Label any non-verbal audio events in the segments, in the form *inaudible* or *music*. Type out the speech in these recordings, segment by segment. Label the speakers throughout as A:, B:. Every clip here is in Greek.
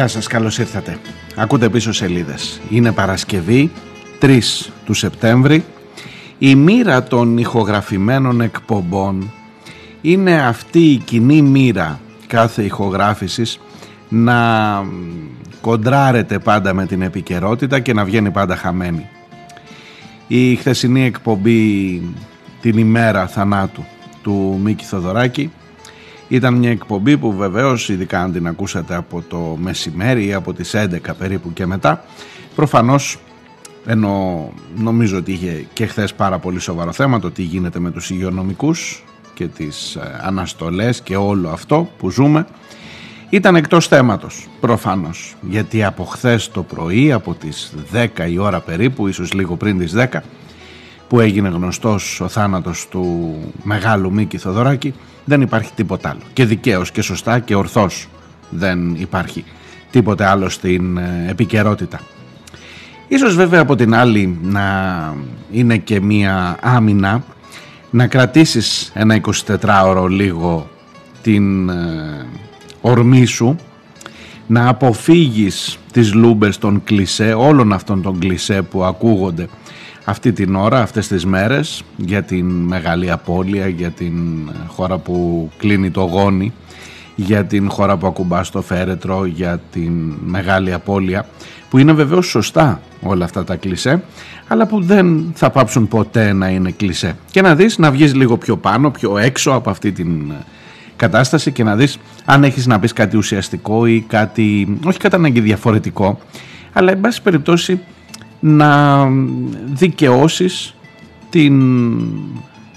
A: Γεια σας, καλώς ήρθατε. Ακούτε πίσω σελίδες. Είναι Παρασκευή, 3 του Σεπτέμβρη. Η μοίρα των ηχογραφημένων εκπομπών είναι αυτή η κοινή μοίρα κάθε ηχογράφησης να κοντράρεται πάντα με την επικαιρότητα και να βγαίνει πάντα χαμένη. Η χθεσινή εκπομπή την ημέρα θανάτου του Μίκη Θοδωράκη ήταν μια εκπομπή που βεβαίως, ειδικά αν την ακούσατε από το μεσημέρι ή από τις 11 περίπου και μετά, προφανώς ενώ νομίζω ότι είχε και χθες πάρα πολύ σοβαρό θέμα το τι γίνεται με τους υγειονομικούς και τις ε, αναστολές και όλο αυτό που ζούμε ήταν εκτός θέματος προφανώς. Γιατί από χθες το πρωί από τις 10 η ώρα περίπου ίσως λίγο πριν τις 10 που έγινε γνωστός ο θάνατος του μεγάλου Μίκη Θοδωράκη δεν υπάρχει τίποτα άλλο. Και δικαίως και σωστά και ορθώς δεν υπάρχει τίποτε άλλο στην ε, επικαιρότητα. Ίσως βέβαια από την άλλη να είναι και μία άμυνα να κρατήσεις ένα 24ωρο λίγο την ε, ορμή σου να αποφύγεις τις λούμπες των κλισέ, όλων αυτών των κλισέ που ακούγονται αυτή την ώρα, αυτές τις μέρες για την μεγάλη απώλεια, για την χώρα που κλείνει το γόνι, για την χώρα που ακουμπά στο φέρετρο, για την μεγάλη απώλεια που είναι βεβαίως σωστά όλα αυτά τα κλισέ αλλά που δεν θα πάψουν ποτέ να είναι κλισέ. Και να δεις να βγεις λίγο πιο πάνω, πιο έξω από αυτή την κατάσταση και να δεις αν έχεις να πεις κάτι ουσιαστικό ή κάτι, όχι κατά ανάγκη διαφορετικό αλλά εν πάση περιπτώσει να δικαιώσεις την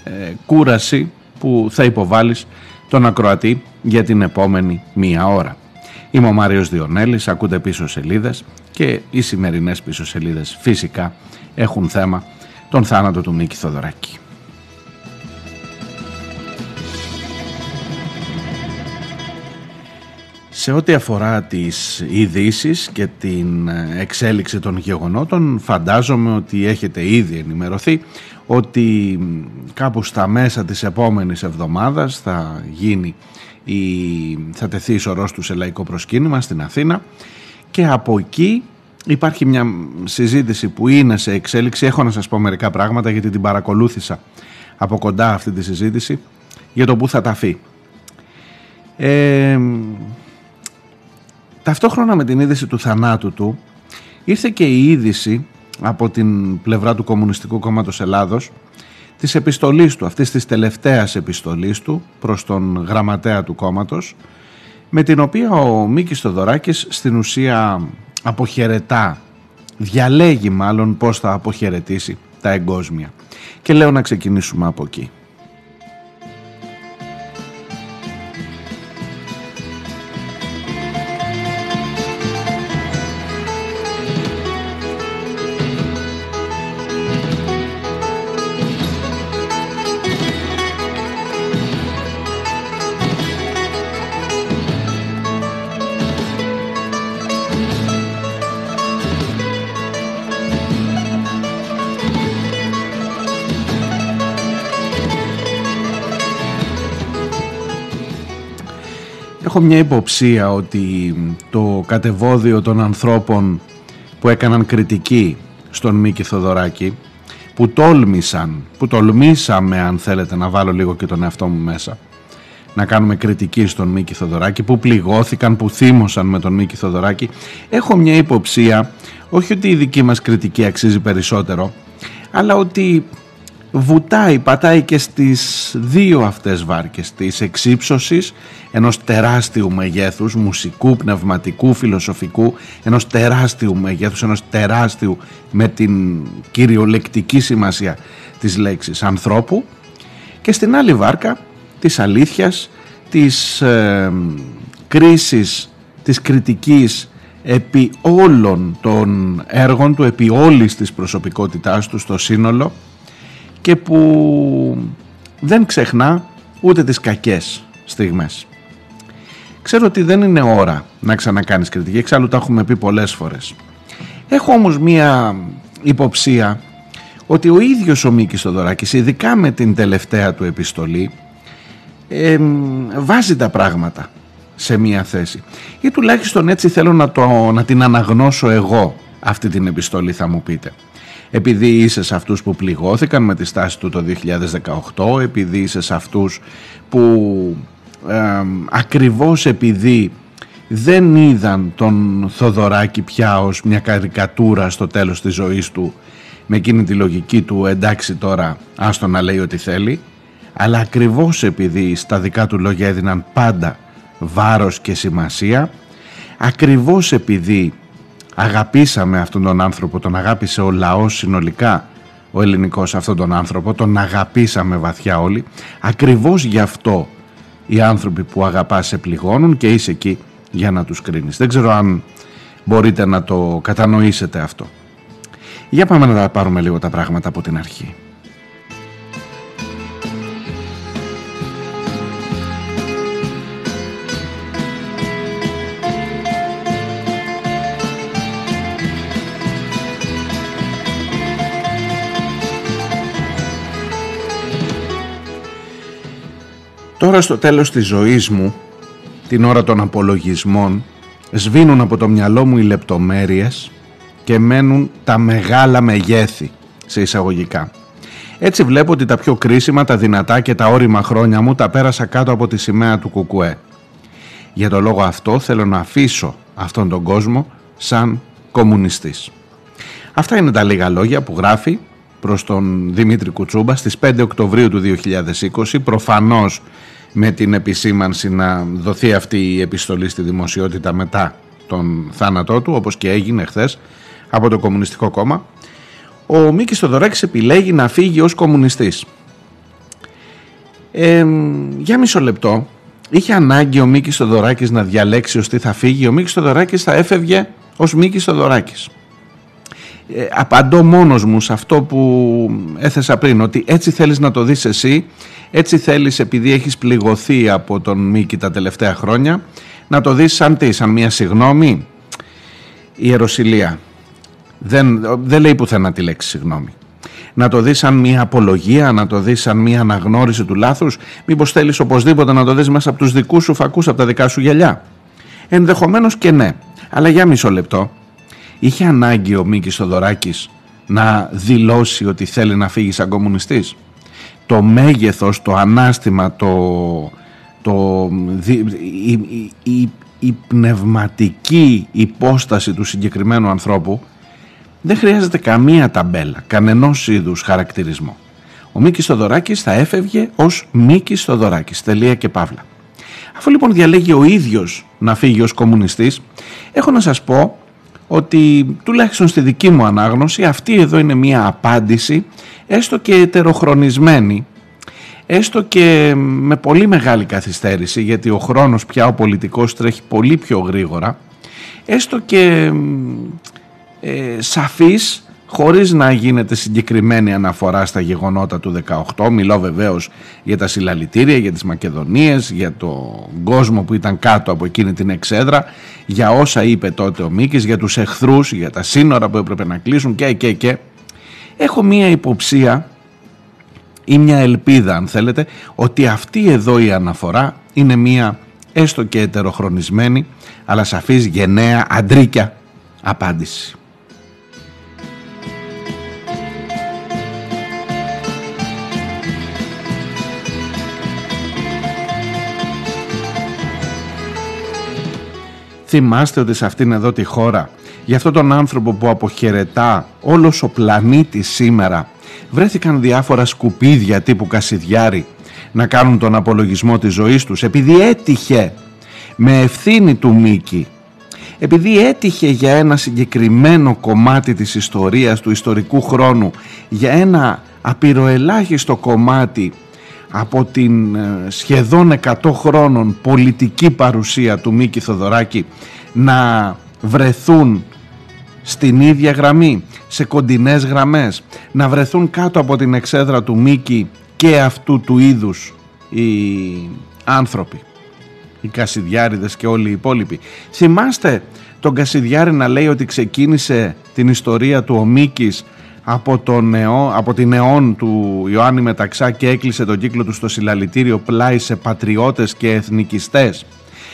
A: ε, κούραση που θα υποβάλεις τον ακροατή για την επόμενη μία ώρα. Είμαι ο Μάριος Διονέλης, ακούτε πίσω σελίδες και οι σημερινές πίσω σελίδες φυσικά έχουν θέμα τον θάνατο του Μίκη Θοδωράκη. Σε ό,τι αφορά τις ειδήσει και την εξέλιξη των γεγονότων φαντάζομαι ότι έχετε ήδη ενημερωθεί ότι κάπου στα μέσα της επόμενης εβδομάδας θα γίνει η, θα τεθεί η σωρός του σε λαϊκό προσκύνημα στην Αθήνα. Και από εκεί υπάρχει μια συζήτηση που είναι σε εξέλιξη. Έχω να σας πω μερικά πράγματα γιατί την παρακολούθησα από κοντά αυτή τη συζήτηση για το που θα ταφεί. Ε, Ταυτόχρονα με την είδηση του θανάτου του ήρθε και η είδηση από την πλευρά του Κομμουνιστικού Κόμματος Ελλάδος της επιστολής του, αυτής της τελευταίας επιστολής του προς τον γραμματέα του κόμματος με την οποία ο Μίκης Στοδωράκης στην ουσία αποχαιρετά, διαλέγει μάλλον πώς θα αποχαιρετήσει τα εγκόσμια. Και λέω να ξεκινήσουμε από εκεί. Έχω μια υποψία ότι το κατεβόδιο των ανθρώπων που έκαναν κριτική στον Μίκη Θοδωράκη που τόλμησαν, που τολμήσαμε αν θέλετε να βάλω λίγο και τον εαυτό μου μέσα να κάνουμε κριτική στον Μίκη Θοδωράκη που πληγώθηκαν, που θύμωσαν με τον Μίκη Θοδωράκη έχω μια υποψία όχι ότι η δική μας κριτική αξίζει περισσότερο αλλά ότι βουτάει, πατάει και στις δύο αυτές βάρκες της εξύψωσης ενός τεράστιου μεγέθους μουσικού, πνευματικού, φιλοσοφικού ενός τεράστιου μεγέθους, ενός τεράστιου με την κυριολεκτική σημασία της λέξης ανθρώπου. Και στην άλλη βάρκα της αλήθειας, της ε, κρίσης, της κριτικής επί όλων των έργων του, επί όλης της προσωπικότητάς του στο σύνολο και που δεν ξεχνά ούτε τις κακές στιγμές. Ξέρω ότι δεν είναι ώρα να ξανακάνεις κριτική, εξάλλου τα έχουμε πει πολλές φορές. Έχω όμως μία υποψία ότι ο ίδιος ο Μίκης Θοδωράκης, ειδικά με την τελευταία του επιστολή, βάζει τα πράγματα σε μία θέση. Ή τουλάχιστον έτσι θέλω να, το, να την αναγνώσω εγώ αυτή την επιστολή θα μου πείτε επειδή είσαι σε αυτούς που πληγώθηκαν με τη στάση του το 2018, επειδή είσαι σε αυτούς που ε, ακριβώς επειδή δεν είδαν τον Θοδωράκη πια ως μια καρικατούρα στο τέλος της ζωής του με εκείνη τη λογική του εντάξει τώρα άστο να λέει ό,τι θέλει αλλά ακριβώς επειδή στα δικά του λόγια έδιναν πάντα βάρος και σημασία ακριβώς επειδή αγαπήσαμε αυτόν τον άνθρωπο, τον αγάπησε ο λαός συνολικά ο ελληνικός αυτόν τον άνθρωπο, τον αγαπήσαμε βαθιά όλοι. Ακριβώς γι' αυτό οι άνθρωποι που αγαπάς σε πληγώνουν και είσαι εκεί για να τους κρίνεις. Δεν ξέρω αν μπορείτε να το κατανοήσετε αυτό. Για πάμε να τα πάρουμε λίγο τα πράγματα από την αρχή. Τώρα στο τέλος της ζωής μου, την ώρα των απολογισμών, σβήνουν από το μυαλό μου οι λεπτομέρειες και μένουν τα μεγάλα μεγέθη, σε εισαγωγικά. Έτσι βλέπω ότι τα πιο κρίσιμα, τα δυνατά και τα όρημα χρόνια μου τα πέρασα κάτω από τη σημαία του Κουκουέ. Για το λόγο αυτό θέλω να αφήσω αυτόν τον κόσμο σαν κομμουνιστής. Αυτά είναι τα λίγα λόγια που γράφει προς τον Δημήτρη Κουτσούμπα στις 5 Οκτωβρίου του 2020 προφανώς με την επισήμανση να δοθεί αυτή η επιστολή στη δημοσιότητα μετά τον θάνατό του όπως και έγινε χθες από το Κομμουνιστικό Κόμμα. Ο Μίκης Θοδωράκης επιλέγει να φύγει ως κομμουνιστής. Ε, για μισό λεπτό είχε ανάγκη ο Μίκης Θοδωράκης να διαλέξει ως τι θα φύγει. Ο Μίκης Θοδωράκης θα έφευγε ως Μίκης Θοδωράκης ε, απαντώ μόνος μου σε αυτό που έθεσα πριν ότι έτσι θέλεις να το δεις εσύ έτσι θέλεις επειδή έχεις πληγωθεί από τον Μίκη τα τελευταία χρόνια να το δεις σαν τι, σαν μια συγνώμη. Η Ιεροσιλία. Δεν, δεν λέει πουθενά τη λέξη συγγνώμη να το δεις σαν μια απολογία, να το δεις σαν μια αναγνώριση του λάθους. Μήπως θέλεις οπωσδήποτε να το δεις μέσα από τους δικούς σου φακούς, από τα δικά σου γυαλιά. Ενδεχομένως και ναι αλλά για μισό λεπτό Είχε ανάγκη ο Μίκης Θοδωράκης να δηλώσει ότι θέλει να φύγει σαν κομμουνιστής; Το μέγεθος, το ανάστημα, το, το, η, η, η πνευματική υπόσταση του συγκεκριμένου ανθρώπου δεν χρειάζεται καμία ταμπέλα, κανενός είδους χαρακτηρισμό. Ο Μίκης Θοδωράκης θα έφευγε ως Μίκης Θοδωράκης, τελεία και παύλα. Αφού λοιπόν διαλέγει ο ίδιος να φύγει ως κομμουνιστής, έχω να σας πω ότι τουλάχιστον στη δική μου ανάγνωση αυτή εδώ είναι μια απάντηση έστω και ετεροχρονισμένη έστω και με πολύ μεγάλη καθυστέρηση γιατί ο χρόνος πια ο πολιτικός τρέχει πολύ πιο γρήγορα έστω και ε, σαφής χωρίς να γίνεται συγκεκριμένη αναφορά στα γεγονότα του 18 μιλώ βεβαίως για τα συλλαλητήρια, για τις Μακεδονίες για τον κόσμο που ήταν κάτω από εκείνη την εξέδρα για όσα είπε τότε ο Μίκης για τους εχθρούς, για τα σύνορα που έπρεπε να κλείσουν και και και έχω μία υποψία ή μια ελπίδα αν θέλετε ότι αυτή εδώ η αναφορά είναι μία έστω και ετεροχρονισμένη αλλά σαφής γενναία αντρίκια απάντηση. Θυμάστε ότι σε αυτήν εδώ τη χώρα, για αυτόν τον άνθρωπο που αποχαιρετά όλος ο πλανήτης σήμερα, βρέθηκαν διάφορα σκουπίδια τύπου Κασιδιάρη να κάνουν τον απολογισμό της ζωής τους, επειδή έτυχε με ευθύνη του Μίκη, επειδή έτυχε για ένα συγκεκριμένο κομμάτι της ιστορίας του ιστορικού χρόνου, για ένα απειροελάχιστο κομμάτι από την ε, σχεδόν 100 χρόνων πολιτική παρουσία του Μίκη Θοδωράκη να βρεθούν στην ίδια γραμμή, σε κοντινές γραμμές, να βρεθούν κάτω από την εξέδρα του Μίκη και αυτού του είδους οι άνθρωποι, οι Κασιδιάριδες και όλοι οι υπόλοιποι. Θυμάστε τον Κασιδιάρη να λέει ότι ξεκίνησε την ιστορία του ο Μίκης από, τον από την αιών του Ιωάννη Μεταξά και έκλεισε τον κύκλο του στο συλλαλητήριο πλάι σε πατριώτες και εθνικιστές.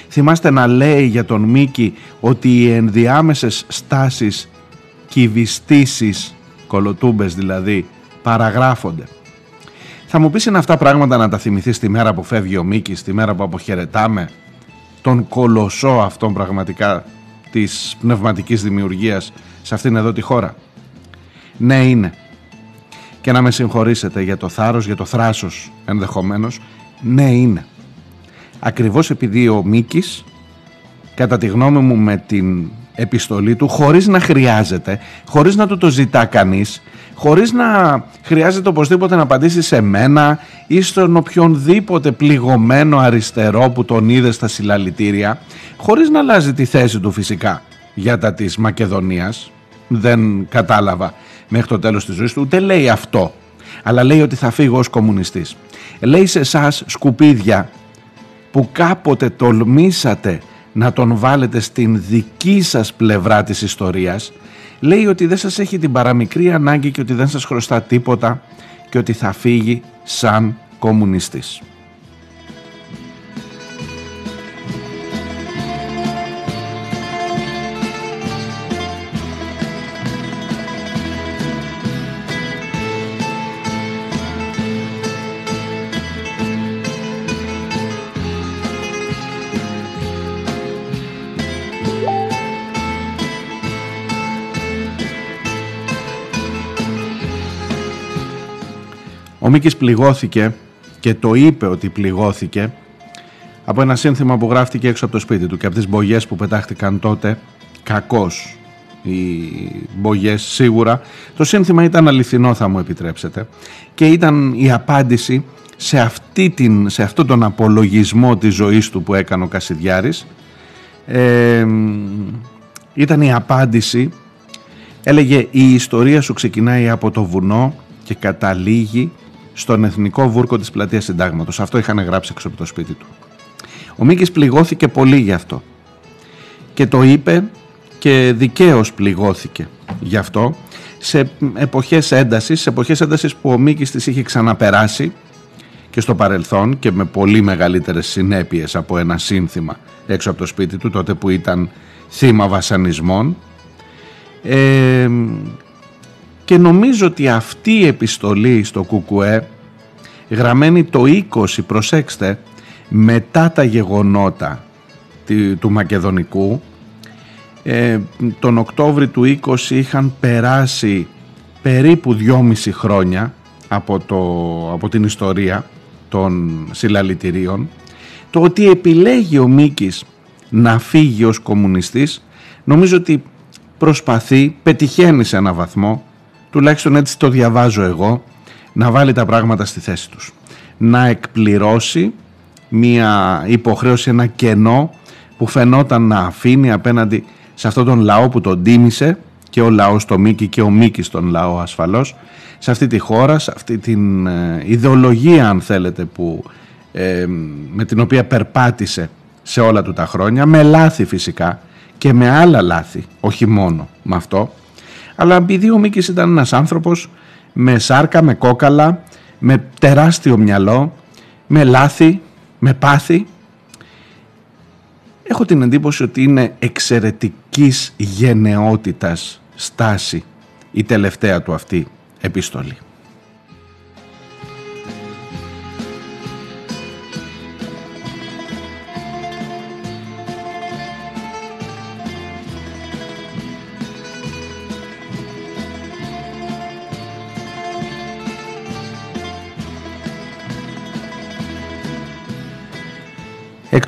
A: Θυμάστε να λέει για τον Μίκη ότι οι ενδιάμεσες στάσεις κυβιστήσεις, κολοτούμπες δηλαδή, παραγράφονται. Θα μου πεις είναι αυτά πράγματα να τα θυμηθείς τη μέρα που φεύγει ο Μίκης, τη μέρα που αποχαιρετάμε τον κολοσσό αυτόν πραγματικά της πνευματικής δημιουργίας σε αυτήν εδώ τη χώρα; Ναι είναι. Και να με συγχωρήσετε για το θάρρος, για το θράσος ενδεχομένως. Ναι είναι. Ακριβώς επειδή ο Μίκης, κατά τη γνώμη μου με την επιστολή του, χωρίς να χρειάζεται, χωρίς να του το ζητά κανείς, χωρίς να χρειάζεται οπωσδήποτε να απαντήσει σε μένα ή στον οποιονδήποτε πληγωμένο αριστερό που τον είδε στα συλλαλητήρια, χωρίς να αλλάζει τη θέση του φυσικά για τα της Μακεδονίας, δεν κατάλαβα μέχρι το τέλος της ζωής του, ούτε λέει αυτό, αλλά λέει ότι θα φύγω ως κομμουνιστής. Λέει σε εσάς σκουπίδια που κάποτε τολμήσατε να τον βάλετε στην δική σας πλευρά της ιστορίας, λέει ότι δεν σας έχει την παραμικρή ανάγκη και ότι δεν σας χρωστά τίποτα και ότι θα φύγει σαν κομμουνιστής. Ο Μίκης πληγώθηκε και το είπε ότι πληγώθηκε από ένα σύνθημα που γράφτηκε έξω από το σπίτι του και από τις μπογιές που πετάχτηκαν τότε. Κακός οι μπογιές σίγουρα. Το σύνθημα ήταν αληθινό θα μου επιτρέψετε και ήταν η απάντηση σε, αυτή την, σε αυτόν τον απολογισμό της ζωής του που έκανε ο Κασιδιάρης. Ε, ήταν η απάντηση. Έλεγε η ιστορία σου ξεκινάει από το βουνό και καταλήγει στον εθνικό βούρκο της πλατείας συντάγματος. Αυτό είχαν γράψει έξω από το σπίτι του. Ο Μίκης πληγώθηκε πολύ γι' αυτό και το είπε και δικαίως πληγώθηκε γι' αυτό σε εποχές έντασης, σε εποχές έντασης που ο Μίκης της είχε ξαναπεράσει και στο παρελθόν και με πολύ μεγαλύτερες συνέπειες από ένα σύνθημα έξω από το σπίτι του τότε που ήταν θύμα βασανισμών ε, και νομίζω ότι αυτή η επιστολή στο Κουκουέ γραμμένη το 20 προσέξτε μετά τα γεγονότα του Μακεδονικού ε, τον Οκτώβρη του 20 είχαν περάσει περίπου 2,5 χρόνια από, το, από την ιστορία των συλλαλητηρίων. Το ότι επιλέγει ο Μίκης να φύγει ως κομμουνιστής νομίζω ότι προσπαθεί, πετυχαίνει σε ένα βαθμό τουλάχιστον έτσι το διαβάζω εγώ, να βάλει τα πράγματα στη θέση τους. Να εκπληρώσει μία υποχρέωση, ένα κενό που φαινόταν να αφήνει απέναντι σε αυτόν τον λαό που τον τίμησε και ο λαός το Μίκη και ο Μίκης τον λαό ασφαλώς σε αυτή τη χώρα, σε αυτή την ε, ιδεολογία αν θέλετε που, ε, με την οποία περπάτησε σε όλα του τα χρόνια με λάθη φυσικά και με άλλα λάθη, όχι μόνο με αυτό αλλά επειδή ο Μίκης ήταν ένας άνθρωπος με σάρκα, με κόκαλα, με τεράστιο μυαλό, με λάθη, με πάθη, έχω την εντύπωση ότι είναι εξαιρετικής γενναιότητας στάση η τελευταία του αυτή επιστολή.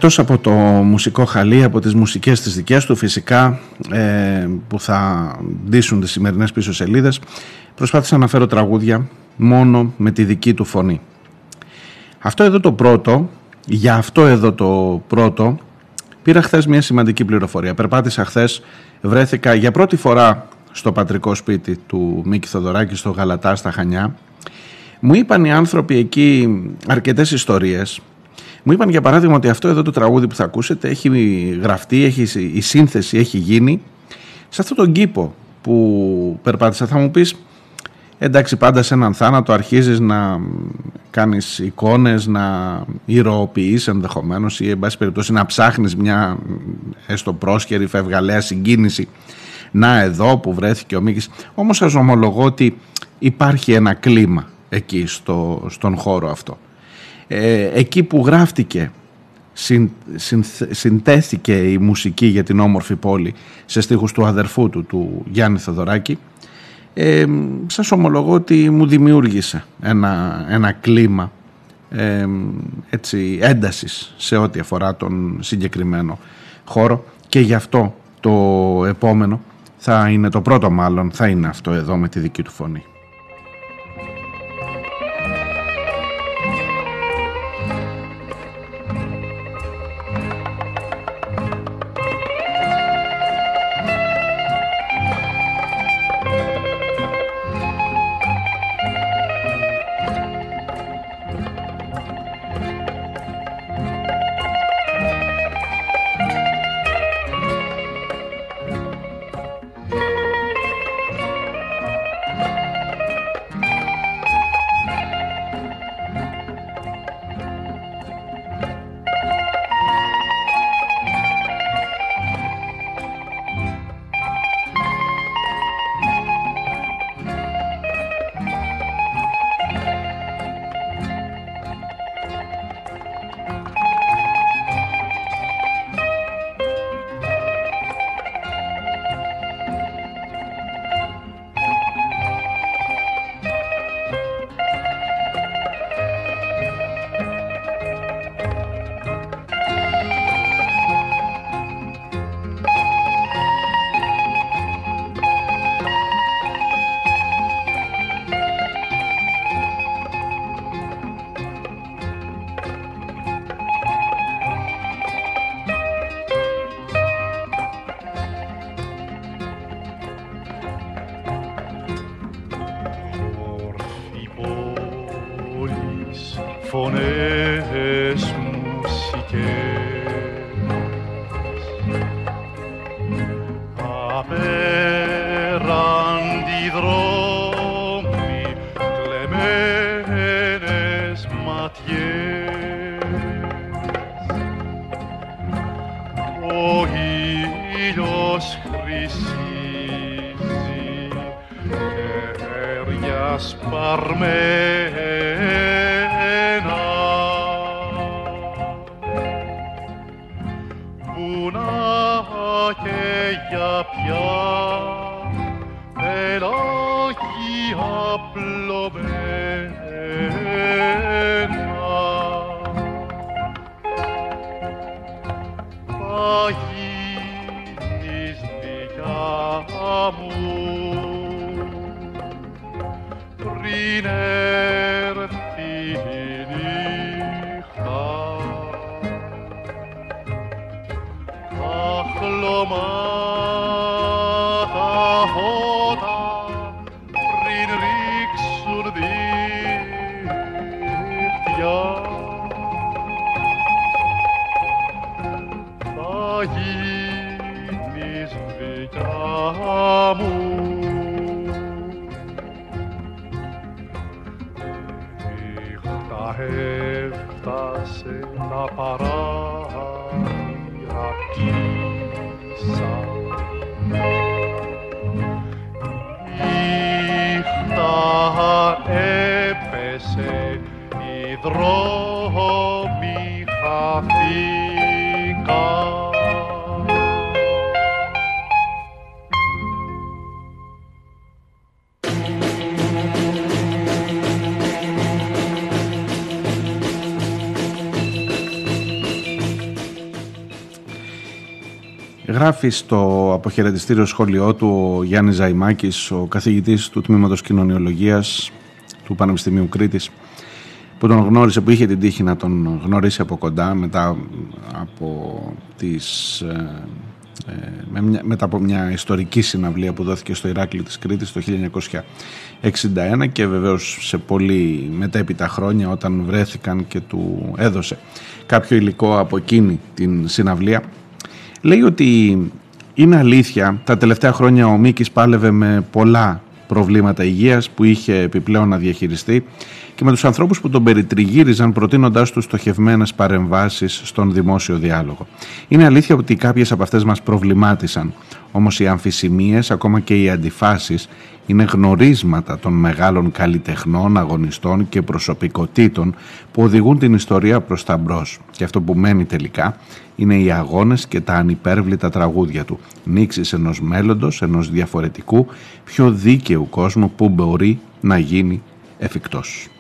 B: Εκτός από το μουσικό χαλί, από τις μουσικές της δικές του φυσικά ε, που θα ντύσουν τις σημερινές πίσω σελίδες προσπάθησα να φέρω τραγούδια μόνο με τη δική του φωνή. Αυτό εδώ το πρώτο, για αυτό εδώ το πρώτο πήρα χθες μια σημαντική πληροφορία. Περπάτησα χθες, βρέθηκα για πρώτη φορά στο πατρικό σπίτι του Μίκη Θοδωράκη στο Γαλατά στα Χανιά. Μου είπαν οι άνθρωποι εκεί αρκετές ιστορίες μου είπαν για παράδειγμα ότι αυτό εδώ το τραγούδι που θα ακούσετε έχει γραφτεί, έχει, η σύνθεση έχει γίνει σε αυτόν τον κήπο που περπάτησα. Θα μου πεις, εντάξει πάντα σε έναν θάνατο αρχίζεις να κάνεις εικόνες, να ηρωοποιείς ενδεχομένως ή εν πάση περιπτώσει να ψάχνεις μια έστω πρόσχερη φευγαλαία συγκίνηση. Να εδώ που βρέθηκε ο Μίκης. Όμως σας ομολογώ ότι υπάρχει ένα κλίμα εκεί στο, στον χώρο αυτό. Ε, εκεί που γράφτηκε συν, συντέθηκε η μουσική για την όμορφη πόλη σε στίχους του αδερφού του, του Γιάννη Θεοδωράκη ε, σας ομολογώ ότι μου δημιούργησε ένα, ένα κλίμα ε, έτσι, έντασης σε ό,τι αφορά τον συγκεκριμένο χώρο και γι' αυτό το επόμενο θα είναι το πρώτο μάλλον θα είναι αυτό εδώ με τη δική του φωνή.
A: Γράφει στο αποχαιρετιστήριο σχολείο του ο Γιάννης Ζαϊμάκης, ο καθηγητής του Τμήματος Κοινωνιολογίας του Πανεπιστημίου Κρήτης, που τον γνώρισε, που είχε την τύχη να τον γνωρίσει από κοντά μετά από τις ε, ε, μετά από μια ιστορική συναυλία που δόθηκε στο Ηράκλειο της Κρήτης το 1961 και βεβαίως σε πολύ μετέπειτα χρόνια όταν βρέθηκαν και του έδωσε κάποιο υλικό από εκείνη την συναυλία λέει ότι είναι αλήθεια τα τελευταία χρόνια ο Μίκης πάλευε με πολλά προβλήματα υγείας που είχε επιπλέον να διαχειριστεί και με τους ανθρώπους που τον περιτριγύριζαν προτείνοντάς τους στοχευμένες παρεμβάσεις στον δημόσιο διάλογο. Είναι αλήθεια ότι κάποιες από αυτές μας προβλημάτισαν, όμως οι αμφισημίες, ακόμα και οι αντιφάσεις, είναι γνωρίσματα των μεγάλων καλλιτεχνών, αγωνιστών και προσωπικότητων που οδηγούν την ιστορία προς τα μπρος. Και αυτό που μένει τελικά είναι οι αγώνες και τα ανυπέρβλητα τραγούδια του. Νήξεις ενός μέλλοντος, ενός διαφορετικού, πιο δίκαιου κόσμου που μπορεί να γίνει εφικτός.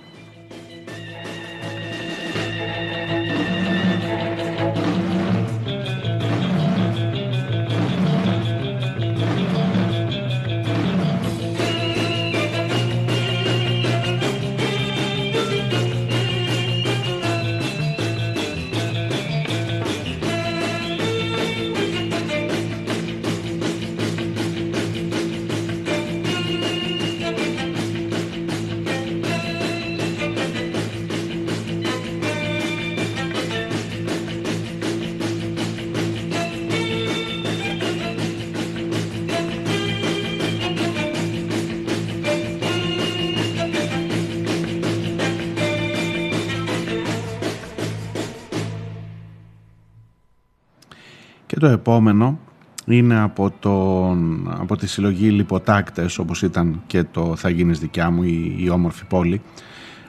A: Επόμενο είναι από, τον, από τη συλλογή Λιποτάκτες όπως ήταν και το «Θα γίνεις δικιά μου» η, η όμορφη πόλη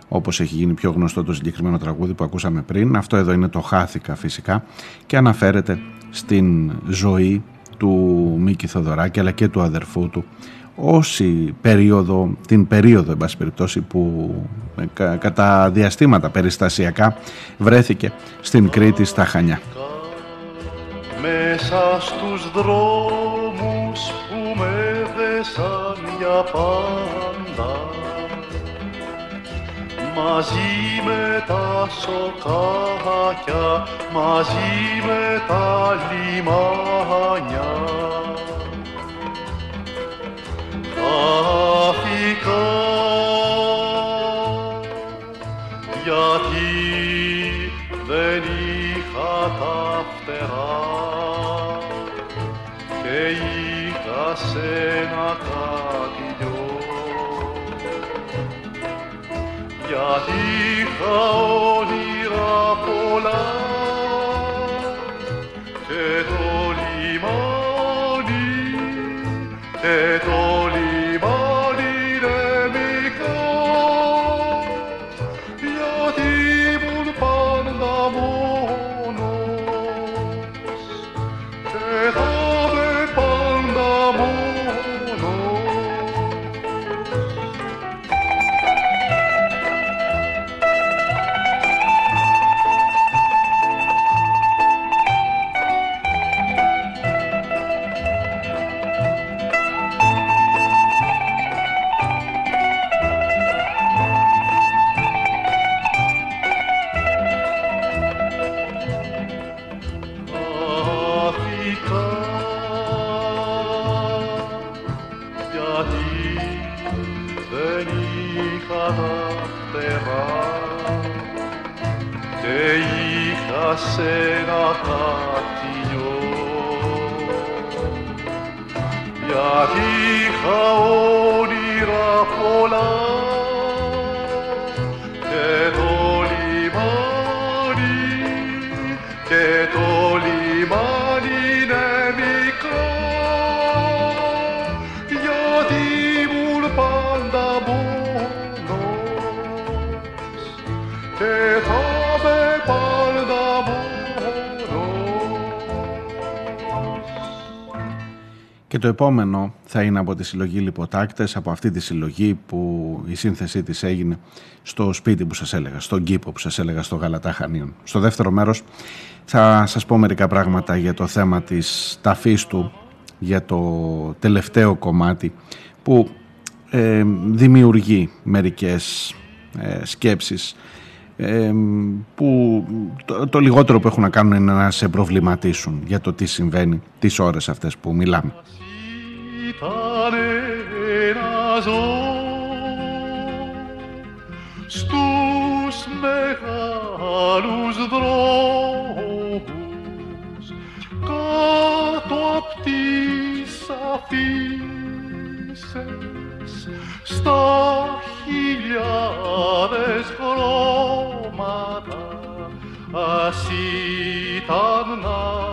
A: όπως έχει γίνει πιο γνωστό το συγκεκριμένο τραγούδι που ακούσαμε πριν. Αυτό εδώ είναι το «Χάθηκα» φυσικά και αναφέρεται στην ζωή του Μίκη Θοδωράκη αλλά και του αδερφού του όση περίοδο, την περίοδο εν πάση περιπτώσει που κατά διαστήματα περιστασιακά βρέθηκε στην Κρήτη στα Χανιά
B: μέσα στους δρόμους που με δέσαν για πάντα. Μαζί με τα σοκάκια, μαζί με τα λιμάνια τα φτερά. Σε ένα κατηλιό γιατί είχα όνειρα πολλά יהי האור נראה פולה το
A: επόμενο θα είναι από τη συλλογή Λιποτάκτες, από αυτή τη συλλογή που η σύνθεσή της έγινε στο σπίτι που σας έλεγα, στον κήπο που σας έλεγα στο Γαλατά Χανίων. Στο δεύτερο μέρος θα σας πω μερικά πράγματα για το θέμα της ταφής του, για το τελευταίο κομμάτι που ε, δημιουργεί μερικές ε, σκέψεις ε, που το, το, λιγότερο που έχουν να κάνουν είναι να σε προβληματίσουν για το τι συμβαίνει τις ώρες αυτές που μιλάμε.
B: Στους μεγάλους δρόμους κάτω απ' τις αφήσεις στα χιλιάδες χρώματα ας ήταν να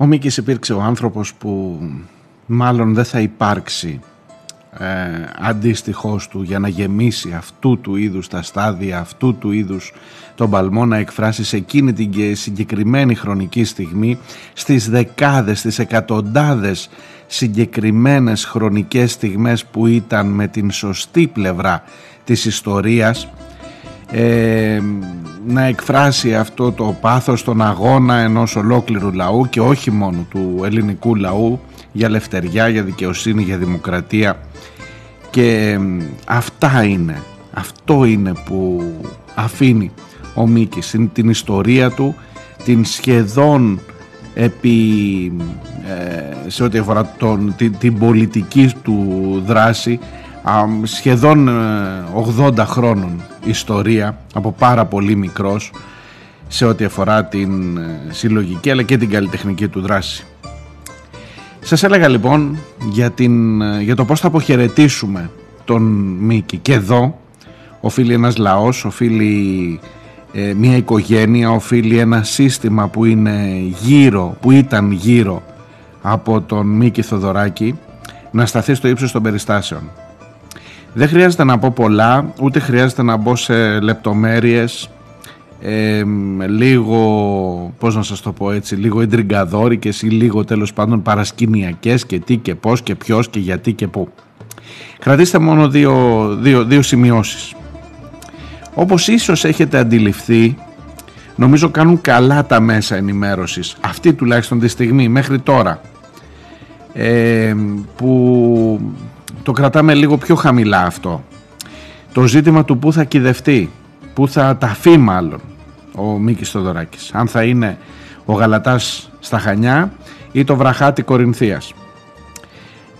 A: Ο Μίκης υπήρξε ο άνθρωπος που μάλλον δεν θα υπάρξει ε, αντίστοιχός του για να γεμίσει αυτού του είδους τα στάδια, αυτού του είδους τον παλμό να εκφράσει σε εκείνη την συγκεκριμένη χρονική στιγμή στις δεκάδες, στις εκατοντάδες συγκεκριμένες χρονικές στιγμές που ήταν με την σωστή πλευρά της ιστορίας ε, να εκφράσει αυτό το πάθος τον αγώνα ενός ολόκληρου λαού και όχι μόνο του ελληνικού λαού για λευτεριά, για δικαιοσύνη, για δημοκρατία. Και αυτά είναι, αυτό είναι που αφήνει ο Μίκης την ιστορία του, την σχεδόν επί, ε, σε ό,τι αφορά τον, την, πολιτική του δράση σχεδόν 80 ε, χρόνων ιστορία από πάρα πολύ μικρός σε ό,τι αφορά την ε, συλλογική αλλά και την καλλιτεχνική του δράση. Σας έλεγα λοιπόν για, την, για το πώς θα αποχαιρετήσουμε τον Μίκη και εδώ οφείλει ένας λαός, οφείλει ε, μια οικογένεια, οφείλει ένα σύστημα που είναι γύρω, που ήταν γύρω από τον Μίκη Θοδωράκη να σταθεί στο ύψος των περιστάσεων. Δεν χρειάζεται να πω πολλά, ούτε χρειάζεται να μπω σε λεπτομέρειες ε, λίγο, πώς να σας το πω έτσι, λίγο εντριγκαδόρικες ή λίγο τέλος πάντων παρασκηνιακές και τι και πώς και ποιος και γιατί και πού. Κρατήστε μόνο δύο, δύο, δύο σημειώσεις. Όπως ίσως έχετε αντιληφθεί, νομίζω κάνουν καλά τα μέσα ενημέρωσης, αυτή τουλάχιστον τη στιγμή μέχρι τώρα, ε, που το κρατάμε λίγο πιο χαμηλά αυτό. Το ζήτημα του πού θα κυδευτεί, πού θα ταφεί μάλλον ο Μίκης Θοδωράκης. Αν θα είναι ο Γαλατάς στα Χανιά ή το Βραχάτι Κορινθίας.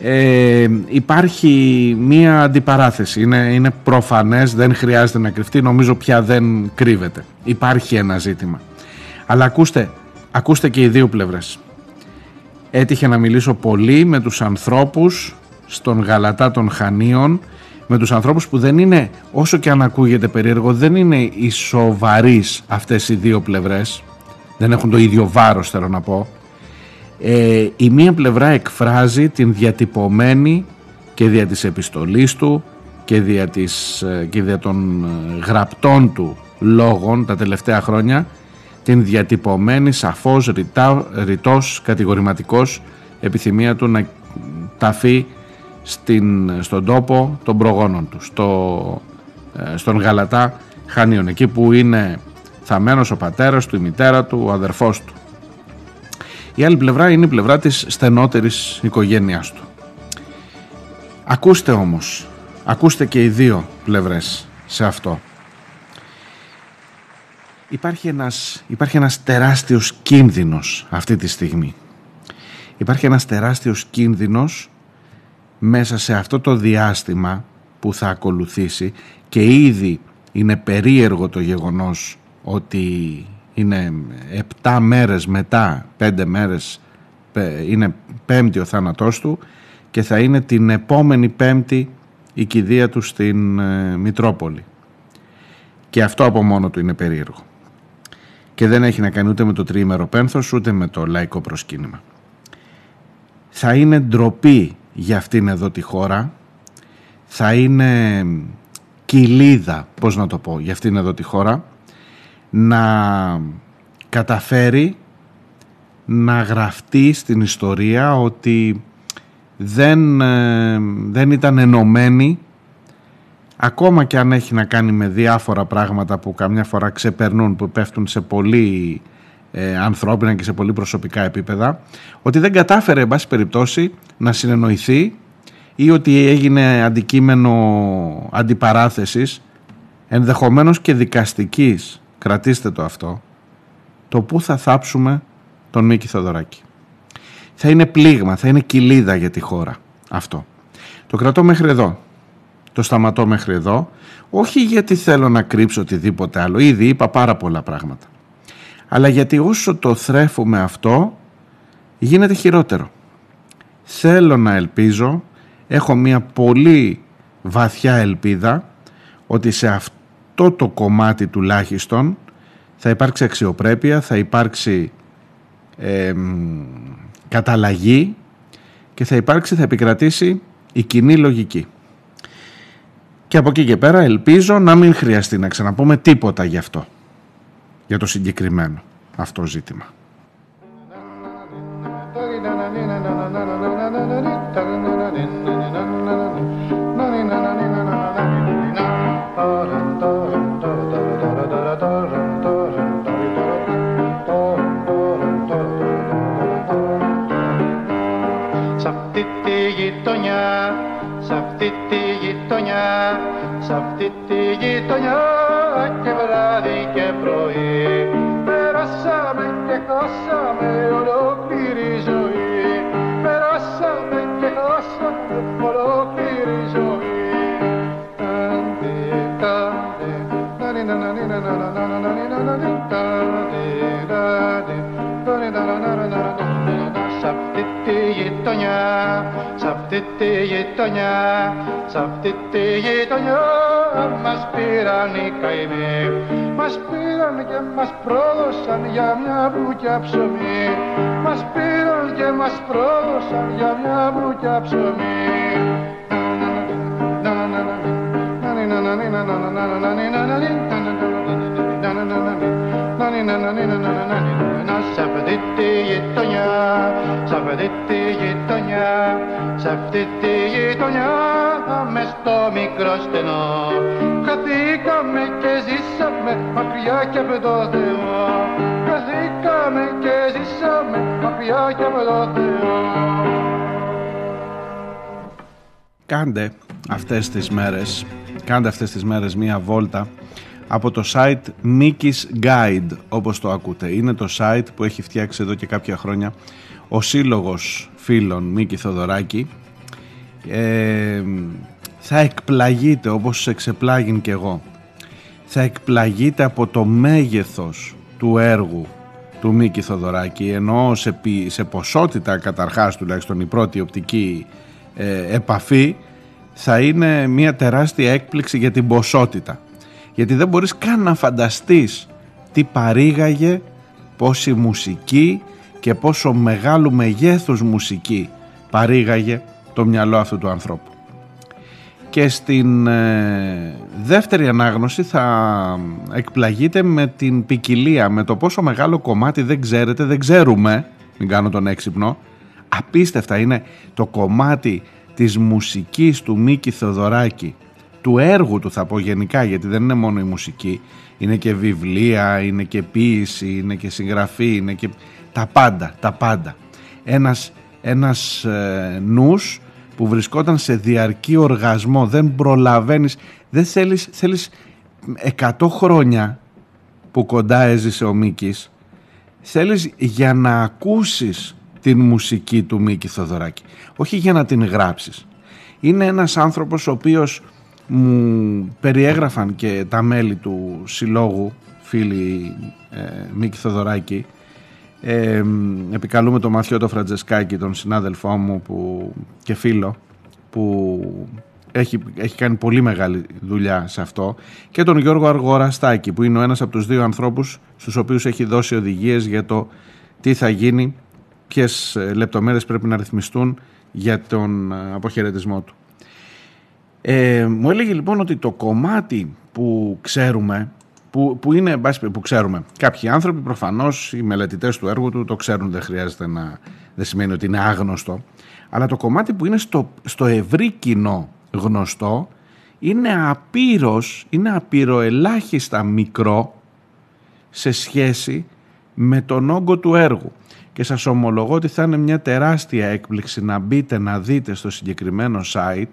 A: Ε, υπάρχει μία αντιπαράθεση. Είναι, είναι προφανές δεν χρειάζεται να κρυφτεί. Νομίζω πια δεν κρύβεται. Υπάρχει ένα ζήτημα. Αλλά ακούστε, ακούστε και οι δύο πλευρές. Έτυχε να μιλήσω πολύ με τους ανθρώπους στον Γαλατά των Χανίων με τους ανθρώπους που δεν είναι όσο και αν ακούγεται περίεργο δεν είναι οι σοβαρείς αυτές οι δύο πλευρές. Δεν έχουν το ίδιο βάρος θέλω να πω. Ε, η μία πλευρά εκφράζει την διατυπωμένη και δια της επιστολής του και δια, της, ε, και δια των ε, γραπτών του λόγων τα τελευταία χρόνια την διατυπωμένη σαφώς ρητά, ρητός κατηγορηματικός επιθυμία του να ταφεί στην, στον τόπο των προγόνων τους στο, ε, στον Γαλατά Χανίων εκεί που είναι θαμένος ο πατέρας του, η μητέρα του, ο αδερφός του η άλλη πλευρά είναι η πλευρά της στενότερης οικογένειάς του. Ακούστε όμως, ακούστε και οι δύο πλευρές σε αυτό. Υπάρχει ένας, υπάρχει ένας τεράστιος κίνδυνος αυτή τη στιγμή. Υπάρχει ένας τεράστιος κίνδυνος μέσα σε αυτό το διάστημα που θα ακολουθήσει και ήδη είναι περίεργο το γεγονός ότι είναι 7 μέρες μετά, 5 μέρες, είναι πέμπτη ο θάνατός του και θα είναι την επόμενη πέμπτη η κηδεία του στην ε, Μητρόπολη. Και αυτό από μόνο του είναι περίεργο. Και δεν έχει να κάνει ούτε με το τριήμερο πένθος ούτε με το λαϊκό προσκύνημα. Θα είναι ντροπή για αυτήν εδώ τη χώρα, θα είναι κοιλίδα, πώς να το πω, για αυτήν εδώ τη χώρα, να καταφέρει να γραφτεί στην ιστορία ότι δεν, ε, δεν ήταν ενωμένη ακόμα και αν έχει να κάνει με διάφορα πράγματα που καμιά φορά ξεπερνούν, που πέφτουν σε πολύ ε, ανθρώπινα και σε πολύ προσωπικά επίπεδα, ότι δεν κατάφερε, εν πάση περιπτώσει, να συνεννοηθεί ή ότι έγινε αντικείμενο αντιπαράθεσης, ενδεχομένως και δικαστικής κρατήστε το αυτό, το πού θα θάψουμε τον Μίκη Θοδωράκη. Θα είναι πλήγμα, θα είναι κοιλίδα για τη χώρα αυτό. Το κρατώ μέχρι εδώ. Το σταματώ μέχρι εδώ. Όχι γιατί θέλω να κρύψω οτιδήποτε άλλο. Ήδη είπα πάρα πολλά πράγματα. Αλλά γιατί όσο το θρέφουμε αυτό γίνεται χειρότερο. Θέλω να ελπίζω, έχω μια πολύ βαθιά ελπίδα ότι σε αυτό αυτό το κομμάτι τουλάχιστον θα υπάρξει αξιοπρέπεια, θα υπάρξει ε, καταλλαγή και θα υπάρξει, θα επικρατήσει η κοινή λογική. Και από εκεί και πέρα ελπίζω να μην χρειαστεί να ξαναπούμε τίποτα γι' αυτό, για το συγκεκριμένο αυτό ζήτημα.
C: Γειτονιά, σ' αυτή τη γειτονιά μας πήραν οι καημοί. Μας πήραν και μας πρόδωσαν για μια μπουκιά ψωμί. Μας πήραν και μας πρόδωσαν για μια μπουκιά ψωμί. Σ' αυτή τη γειτονιά, σ' αυτή τη γειτονιά, σ' αυτή τη γειτονιά με στο μικρό στενό. Χαθήκαμε και ζήσαμε μακριά και από το Θεό. Χαθήκαμε και ζήσαμε μακριά και από το Θεό.
A: Κάντε αυτές τις μέρες κάντε αυτές τις μέρες μία βόλτα από το site Mickey's Guide όπως το ακούτε. Είναι το site που έχει φτιάξει εδώ και κάποια χρόνια ο σύλλογος φίλων Μίκη Θοδωράκη ε, θα εκπλαγείτε όπως εξεπλάγην και εγώ. Θα εκπλαγείτε από το μέγεθος του έργου του Μίκη Θοδωράκη ενώ σε, σε ποσότητα καταρχάς τουλάχιστον η πρώτη οπτική ε, επαφή θα είναι μια τεράστια έκπληξη για την ποσότητα. Γιατί δεν μπορείς καν να φανταστείς τι παρήγαγε πόση μουσική και πόσο μεγάλου μεγέθους μουσική παρήγαγε το μυαλό αυτού του ανθρώπου. Και στην ε, δεύτερη ανάγνωση θα εκπλαγείτε με την ποικιλία, με το πόσο μεγάλο κομμάτι δεν ξέρετε, δεν ξέρουμε, μην κάνω τον έξυπνο, απίστευτα είναι το κομμάτι της μουσικής του Μίκη Θεοδωράκη, του έργου του θα πω γενικά γιατί δεν είναι μόνο η μουσική, είναι και βιβλία, είναι και ποίηση, είναι και συγγραφή, είναι και τα πάντα, τα πάντα. Ένας, ένας ε, νους που βρισκόταν σε διαρκή οργασμό, δεν προλαβαίνεις, δεν θέλεις, θέλεις 100 χρόνια που κοντά έζησε ο Μίκης, θέλεις για να ακούσεις την μουσική του Μίκη Θοδωράκη, όχι για να την γράψεις. Είναι ένας άνθρωπος ο οποίος μου περιέγραφαν και τα μέλη του συλλόγου, φίλοι ε, Μίκη Θοδωράκη, ε, επικαλούμε τον Μαθιώτο Φραντζεσκάκη, τον συνάδελφό μου που, και φίλο, που έχει, έχει κάνει πολύ μεγάλη δουλειά σε αυτό και τον Γιώργο Αργοραστάκη που είναι ο ένας από τους δύο ανθρώπους στους οποίους έχει δώσει οδηγίες για το τι θα γίνει, ποιες ε, λεπτομέρειες πρέπει να ρυθμιστούν για τον ε, αποχαιρετισμό του. Ε, μου έλεγε λοιπόν ότι το κομμάτι που ξέρουμε, που, που είναι που ξέρουμε, κάποιοι άνθρωποι προφανώς οι μελετητές του έργου του το ξέρουν, δεν χρειάζεται να, δεν σημαίνει ότι είναι άγνωστο, αλλά το κομμάτι που είναι στο, στο ευρύ κοινό γνωστό είναι απείρως, είναι απειροελάχιστα μικρό σε σχέση με τον όγκο του έργου. Και σας ομολογώ ότι θα είναι μια τεράστια έκπληξη να μπείτε να δείτε στο συγκεκριμένο site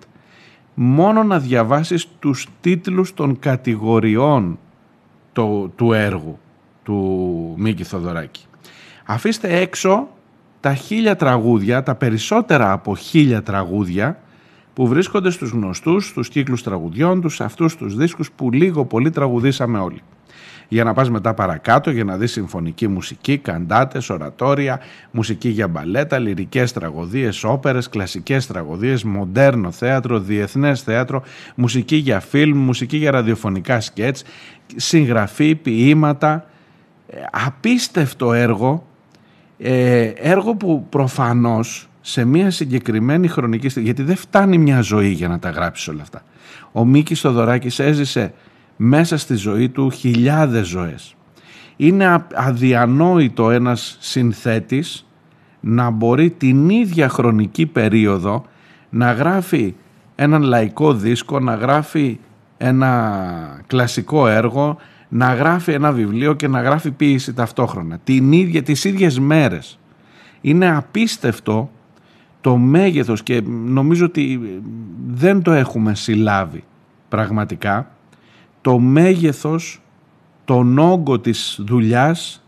A: μόνο να διαβάσεις τους τίτλους των κατηγοριών του, του έργου του Μίκη Θοδωράκη. Αφήστε έξω τα χίλια τραγούδια, τα περισσότερα από χίλια τραγούδια που βρίσκονται στους γνωστούς, στους κύκλους τραγουδιών τους, αυτούς τους δίσκους που λίγο πολύ τραγουδήσαμε όλοι για να πας μετά παρακάτω για να δεις συμφωνική μουσική, καντάτες, ορατόρια, μουσική για μπαλέτα, λυρικές τραγωδίες, όπερες, κλασικές τραγωδίες, μοντέρνο θέατρο, διεθνές θέατρο, μουσική για φιλμ, μουσική για ραδιοφωνικά σκέτς, συγγραφή, ποίηματα, ε, απίστευτο έργο Ε, έργο που προφανώς σε μια συγκεκριμένη χρονική στιγμή, γιατί δεν φτάνει μια ζωή για να τα γράψεις όλα αυτά. Ο Μίκης Θοδωράκης έζησε μέσα στη ζωή του χιλιάδες ζωές. Είναι αδιανόητο ένας συνθέτης να μπορεί την ίδια χρονική περίοδο να γράφει έναν λαϊκό δίσκο, να γράφει ένα κλασικό έργο, να γράφει ένα βιβλίο και να γράφει ποίηση ταυτόχρονα. Την ίδια, τις ίδιες μέρες. Είναι απίστευτο το μέγεθος και νομίζω ότι δεν το έχουμε συλλάβει πραγματικά το μέγεθος, τον όγκο της δουλειάς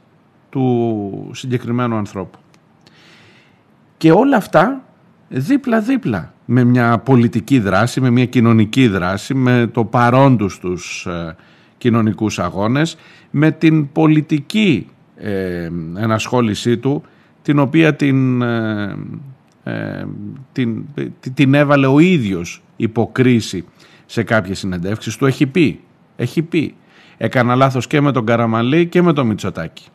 A: του συγκεκριμένου ανθρώπου. Και όλα αυτά δίπλα-δίπλα με μια πολιτική δράση, με μια κοινωνική δράση, με το παρόν τους τους ε, κοινωνικούς αγώνες, με την πολιτική ε, ενασχόλησή του, την οποία την, ε, ε, την, την έβαλε ο ίδιος υποκρίση σε κάποιες συνεντεύξεις του. Έχει πει, έχει πει, έκανα λάθος και με τον Καραμαλή και με τον Μητσοτάκη.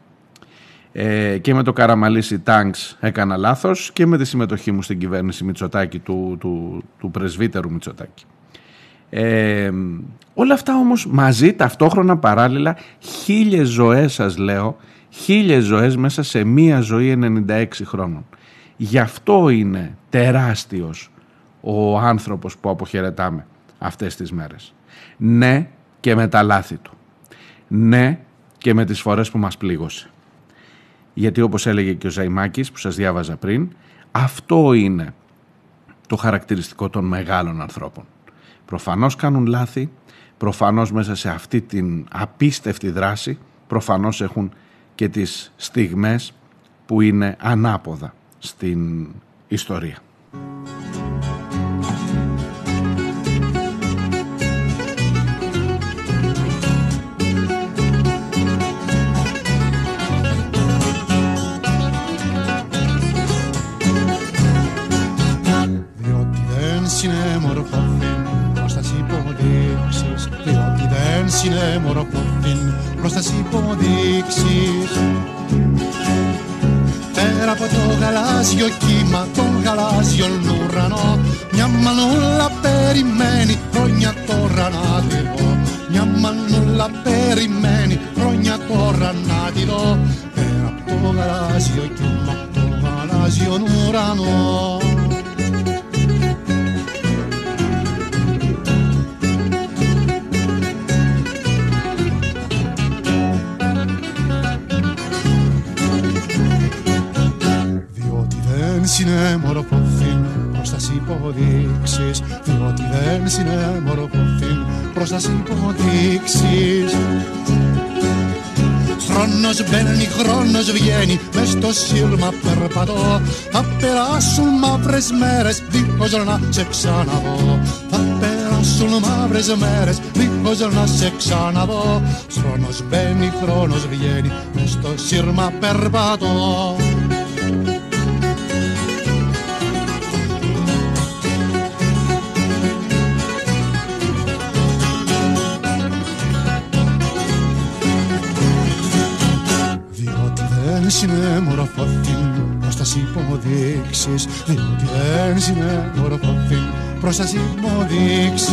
A: Ε, και με το Καραμαλήσι Τάγκς έκανα λάθος και με τη συμμετοχή μου στην κυβέρνηση Μητσοτάκη του, του, του πρεσβύτερου Μητσοτάκη. Ε, όλα αυτά όμως μαζί ταυτόχρονα παράλληλα χίλιες ζωές σας λέω χίλιες ζωές μέσα σε μία ζωή 96 χρόνων. Γι' αυτό είναι τεράστιος ο άνθρωπος που αποχαιρετάμε αυτές τις μέρες. Ναι και με τα λάθη του. Ναι και με τις φορές που μας πλήγωσε. Γιατί όπως έλεγε και ο Ζαϊμάκης που σας διάβαζα πριν, αυτό είναι το χαρακτηριστικό των μεγάλων ανθρώπων. Προφανώς κάνουν λάθη, προφανώς μέσα σε αυτή την απίστευτη δράση, προφανώς έχουν και τις στιγμές που είναι ανάποδα στην ιστορία.
D: Είναι μοροκόφιν προς τις υποδείξεις Πέρα από το γαλάζιο κύμα, τον γαλάζιο ουρανό Μια μανούλα περιμένει χρόνια τώρα να τη δω Μια μανούλα περιμένει χρόνια τώρα να τη δω Πέρα από το γαλάζιο κύμα, τον γαλάζιο ουρανό συνέμορφωθήν προς τα υποδείξεις διότι δεν συνέμορφωθήν προς τα υποδείξεις Χρόνος μπαίνει, χρόνος βγαίνει, μες στο σύρμα περπατώ Θα περάσουν μαύρες μέρες, δίχως να σε ξαναδώ Θα περάσουν μαύρες μέρες, δίχως να σε ξαναδώ Χρόνος μπαίνει, χρόνος βγαίνει, μες στο σύρμα περπατώ συνέμορφωθήν προς τας υποδείξεις διότι δεν συνέμορφωθήν προς τας υποδείξεις.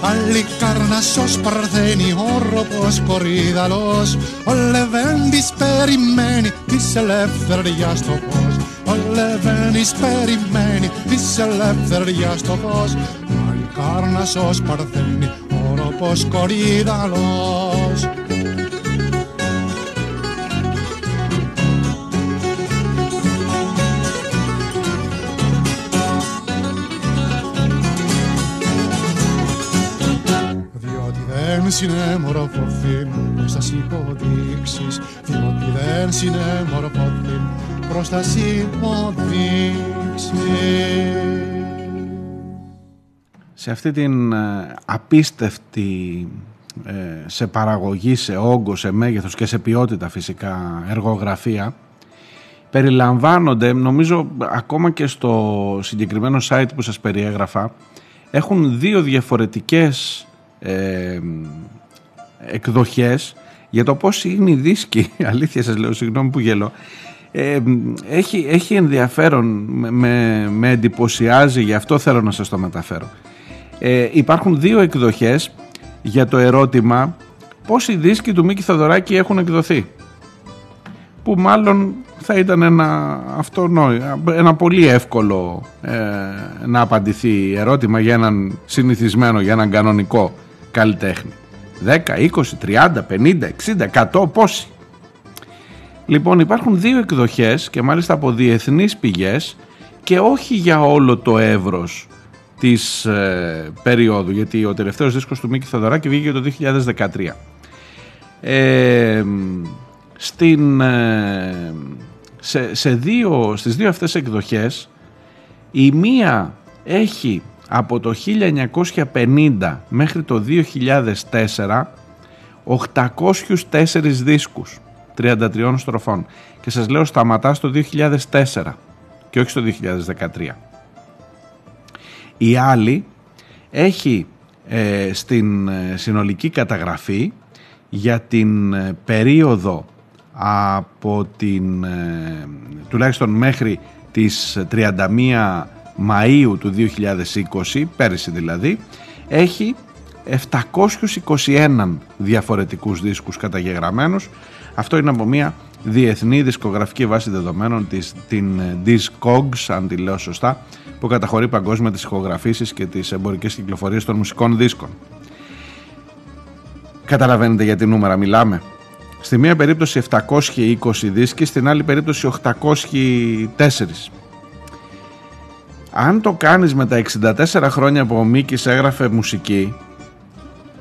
D: Άλλη καρνασός παρθένει όροπος κορίδαλος Ο Λεβέντης περιμένει της ελευθεριάς το φως. Ο Λεβέντης περιμένει της ελευθεριάς το φως. Άλλη καρνασός παρθένει όροπος κορίδαλος συνέμορφωθεί προς τα υποδείξεις. Διότι δεν συνέμορφωθεί προς τα υποδείξεις.
A: Σε αυτή την ε, απίστευτη ε, σε παραγωγή, σε όγκο, σε μέγεθος και σε ποιότητα φυσικά εργογραφία περιλαμβάνονται νομίζω ακόμα και στο συγκεκριμένο site που σας περιέγραφα έχουν δύο διαφορετικές ε, εκδοχές για το πώς είναι η δίσκη, *laughs* αλήθεια σας λέω, συγγνώμη που γελώ, ε, έχει, έχει ενδιαφέρον, με, με εντυπωσιάζει, γι' αυτό θέλω να σας το μεταφέρω. Ε, υπάρχουν δύο εκδοχές για το ερώτημα πώς οι δίσκοι του Μίκη Θοδωράκη έχουν εκδοθεί. Που μάλλον θα ήταν ένα, αυτονόη, ένα πολύ εύκολο ε, να απαντηθεί ερώτημα για έναν συνηθισμένο, για έναν κανονικό καλλιτέχνη. 10, 20, 30, 50, 60, 100, πόσοι. Λοιπόν υπάρχουν δύο εκδοχές και μάλιστα από διεθνείς πηγές και όχι για όλο το εύρος της ε, περίοδου γιατί ο τελευταίος δίσκος του Μίκη Θοδωράκη βγήκε το 2013. Ε, στην, ε, σε, σε δύο, στις δύο αυτές εκδοχές η μία έχει από το 1950 μέχρι το 2004 804 δίσκους 33 στροφών και σας λέω σταματά στο 2004 και όχι στο 2013. Η άλλη έχει ε, στην ε, συνολική καταγραφή για την ε, περίοδο από την τουλάχιστον μέχρι τις 31 Μαΐου του 2020, πέρυσι δηλαδή, έχει 721 διαφορετικούς δίσκους καταγεγραμμένους. Αυτό είναι από μια διεθνή δισκογραφική βάση δεδομένων της, την Discogs, αν τη λέω σωστά, που καταχωρεί παγκόσμια τις ηχογραφήσεις και τις εμπορικές κυκλοφορίες των μουσικών δίσκων. Καταλαβαίνετε για τι νούμερα μιλάμε. Στη μία περίπτωση 720 δίσκοι, στην άλλη περίπτωση 804. Αν το κάνεις με τα 64 χρόνια που ο Μίκης έγραφε μουσική,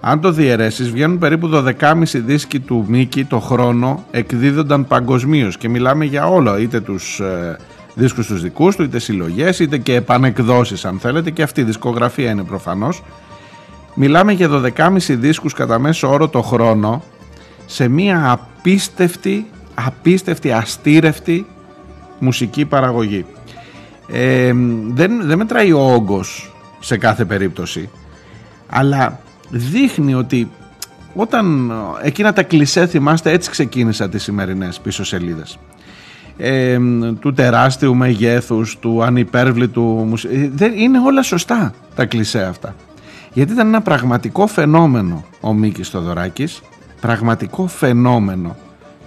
A: αν το διαιρέσεις βγαίνουν περίπου 12,5 δίσκοι του Μίκη το χρόνο εκδίδονταν παγκοσμίως και μιλάμε για όλα, είτε τους ε, δίσκους τους δικούς του, είτε συλλογές, είτε και επανεκδόσεις αν θέλετε και αυτή η δισκογραφία είναι προφανώς. Μιλάμε για 12,5 δίσκους κατά μέσο όρο το χρόνο σε μια απίστευτη, απίστευτη, αστήρευτη μουσική παραγωγή. Ε, δεν, δεν μετράει ο όγκος σε κάθε περίπτωση αλλά δείχνει ότι όταν εκείνα τα κλισέ θυμάστε έτσι ξεκίνησα τις σημερινές πίσω σελίδες. Ε, του τεράστιου μεγέθους, του ανυπέρβλητου ε, δεν είναι όλα σωστά τα κλισέ αυτά. Γιατί ήταν ένα πραγματικό φαινόμενο ο Μίκης Θοδωράκης πραγματικό φαινόμενο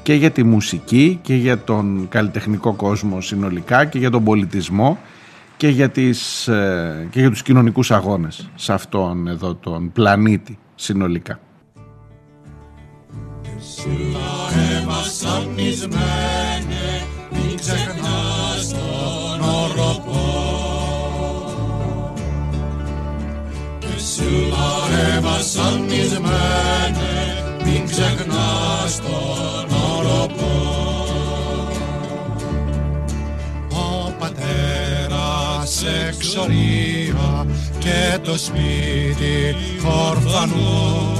A: και για τη μουσική και για τον καλλιτεχνικό κόσμο συνολικά και για τον πολιτισμό και για, τις, ε, και για τους κοινωνικούς αγώνες σε αυτόν εδώ τον πλανήτη συνολικά. Μην ξεχνάς τον σε εξορία και το σπίτι ορφανό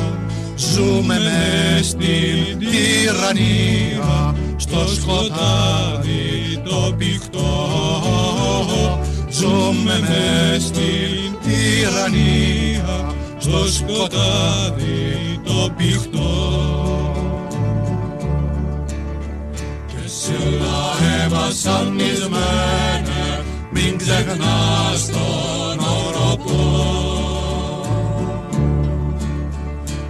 A: Ζούμε μες στην τυραννία στο σκοτάδι το πηχτό Ζούμε μες στην τυραννία στο σκοτάδι το πηχτό Και σε όλα έβασαν μην ξεχνάς τον οροπό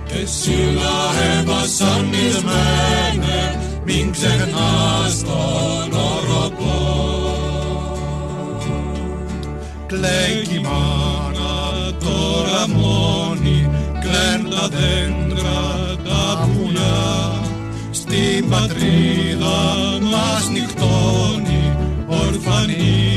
A: και σίλα βασανισμένε μην ξεχνάς τον οροπό Κλαίει η μάνα τώρα μόνη κλαίν τα δέντρα. τα πουλιά στην πατρίδα μας νυχτώνει ορφανή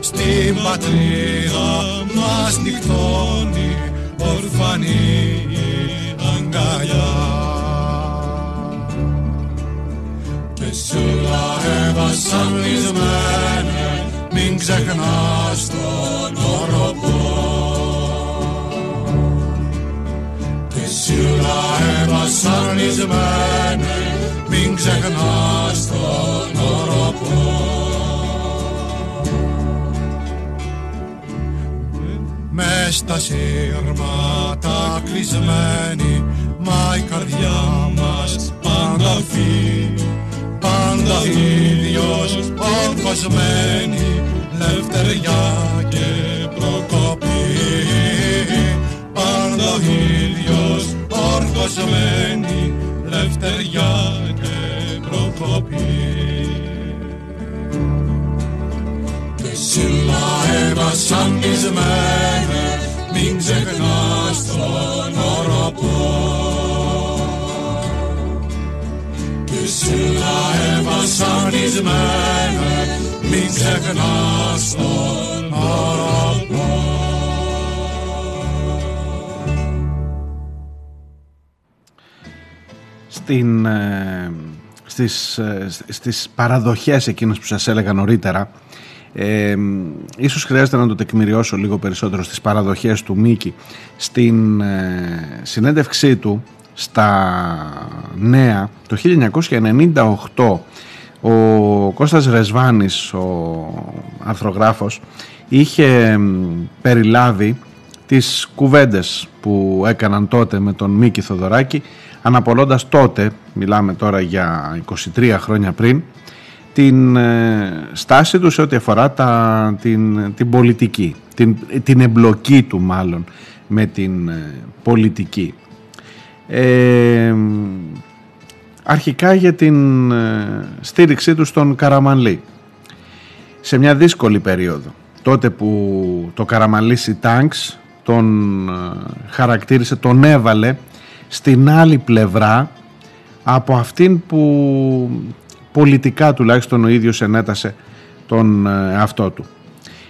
A: στην πατρίδα μας νυχτώνει ορφανή αγκαλιά. Και σούλα εβασανισμένε μην ξεχνάς τον οροπό και σούλα εβασανισμένε μην ξεχνάς τον οροπό με στα σύρματα
D: κλεισμένη μα η καρδιά μας πάντα αυτή πάντα ίδιος ορκωσμένη λευτεριά και προκοπή. Πάντα ίδιος ορκωσμένη λευτεριά και προκοπή Και σύλλα εβασανισμένε μην ξεχνάς τον οροπό Κι σύλλα εβασανισμένε μην ξεχνάς τον οροπό
A: Στην, ε, στις, ε, στις παραδοχές εκείνες που σας έλεγα νωρίτερα ε, ίσως χρειάζεται να το τεκμηριώσω λίγο περισσότερο στις παραδοχές του Μίκη. Στην ε, συνέντευξή του στα νέα το 1998 ο Κώστας Ρεσβάνης ο αρθρογράφος είχε περιλάβει τις κουβέντες που έκαναν τότε με τον Μίκη Θοδωράκη αναπολώντας τότε, μιλάμε τώρα για 23 χρόνια πριν την ε, στάση του σε ό,τι αφορά τα, την, την πολιτική, την, την εμπλοκή του μάλλον με την ε, πολιτική. Ε, αρχικά για την στήριξή του στον Καραμανλή σε μια δύσκολη περίοδο τότε που το Καραμανλή Τάγκς τον χαρακτήρισε, τον έβαλε στην άλλη πλευρά από αυτήν που πολιτικά τουλάχιστον ο ίδιος ενέτασε τον ε, εαυτό του.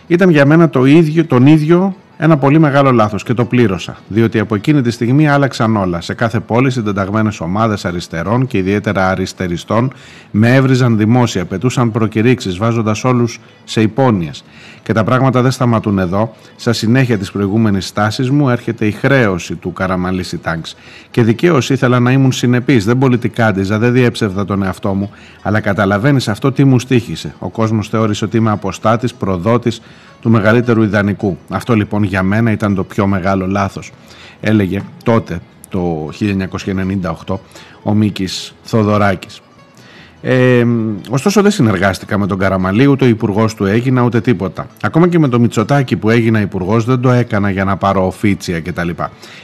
A: Ήταν για μένα το ίδιο, τον ίδιο ένα πολύ μεγάλο λάθος και το πλήρωσα, διότι από εκείνη τη στιγμή άλλαξαν όλα. Σε κάθε πόλη συντεταγμένες ομάδες αριστερών και ιδιαίτερα αριστεριστών με έβριζαν δημόσια, πετούσαν προκηρύξεις βάζοντας όλους σε υπόνοιες. Και τα πράγματα δεν σταματούν εδώ. Στα συνέχεια της προηγούμενης στάσης μου έρχεται η χρέωση του Καραμαλίση Τάγκς. Και δικαίως ήθελα να ήμουν συνεπής. Δεν πολιτικάντιζα, δεν διέψευδα τον εαυτό μου. Αλλά καταλαβαίνεις αυτό τι μου στήχησε. Ο κόσμος θεώρησε ότι είμαι αποστάτης, προδότης του μεγαλύτερου ιδανικού. Αυτό λοιπόν για μένα ήταν το πιο μεγάλο λάθος. Έλεγε τότε το 1998 ο Μίκης Θοδωράκης. Ε, ωστόσο δεν συνεργάστηκα με τον Καραμαλή, ούτε ο υπουργός του έγινα, ούτε τίποτα. Ακόμα και με το Μητσοτάκι που έγινα υπουργός δεν το έκανα για να πάρω οφίτσια κτλ.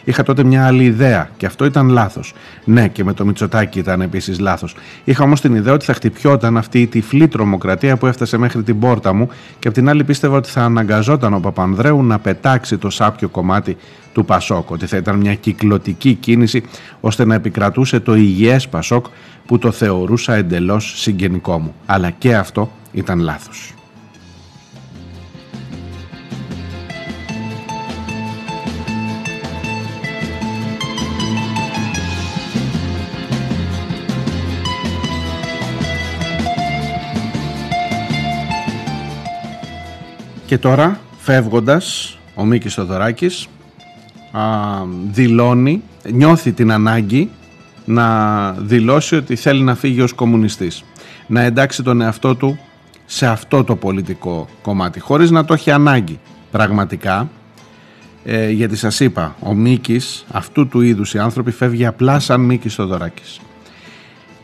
A: Είχα τότε μια άλλη ιδέα και αυτό ήταν λάθος. Ναι, και με το Μητσοτάκι ήταν επίσης λάθος. Είχα όμως την ιδέα ότι θα χτυπιόταν αυτή η τυφλή τρομοκρατία που έφτασε μέχρι την πόρτα μου και απ' την άλλη πίστευα ότι θα αναγκαζόταν ο Παπανδρέου να πετάξει το σάπιο κομμάτι του Πασόκ, ότι θα ήταν μια κυκλωτική κίνηση ώστε να επικρατούσε το υγιές Πασόκ που το θεωρούσα εντελώς συγγενικό μου. Αλλά και αυτό ήταν λάθος. Και τώρα φεύγοντας ο Μίκης Θοδωράκης α, δηλώνει, νιώθει την ανάγκη να δηλώσει ότι θέλει να φύγει ως κομμουνιστής. Να εντάξει τον εαυτό του σε αυτό το πολιτικό κομμάτι, χωρίς να το έχει ανάγκη πραγματικά, ε, γιατί σας είπα, ο Μίκης, αυτού του είδους οι άνθρωποι φεύγει απλά σαν Μίκης Θοδωράκης.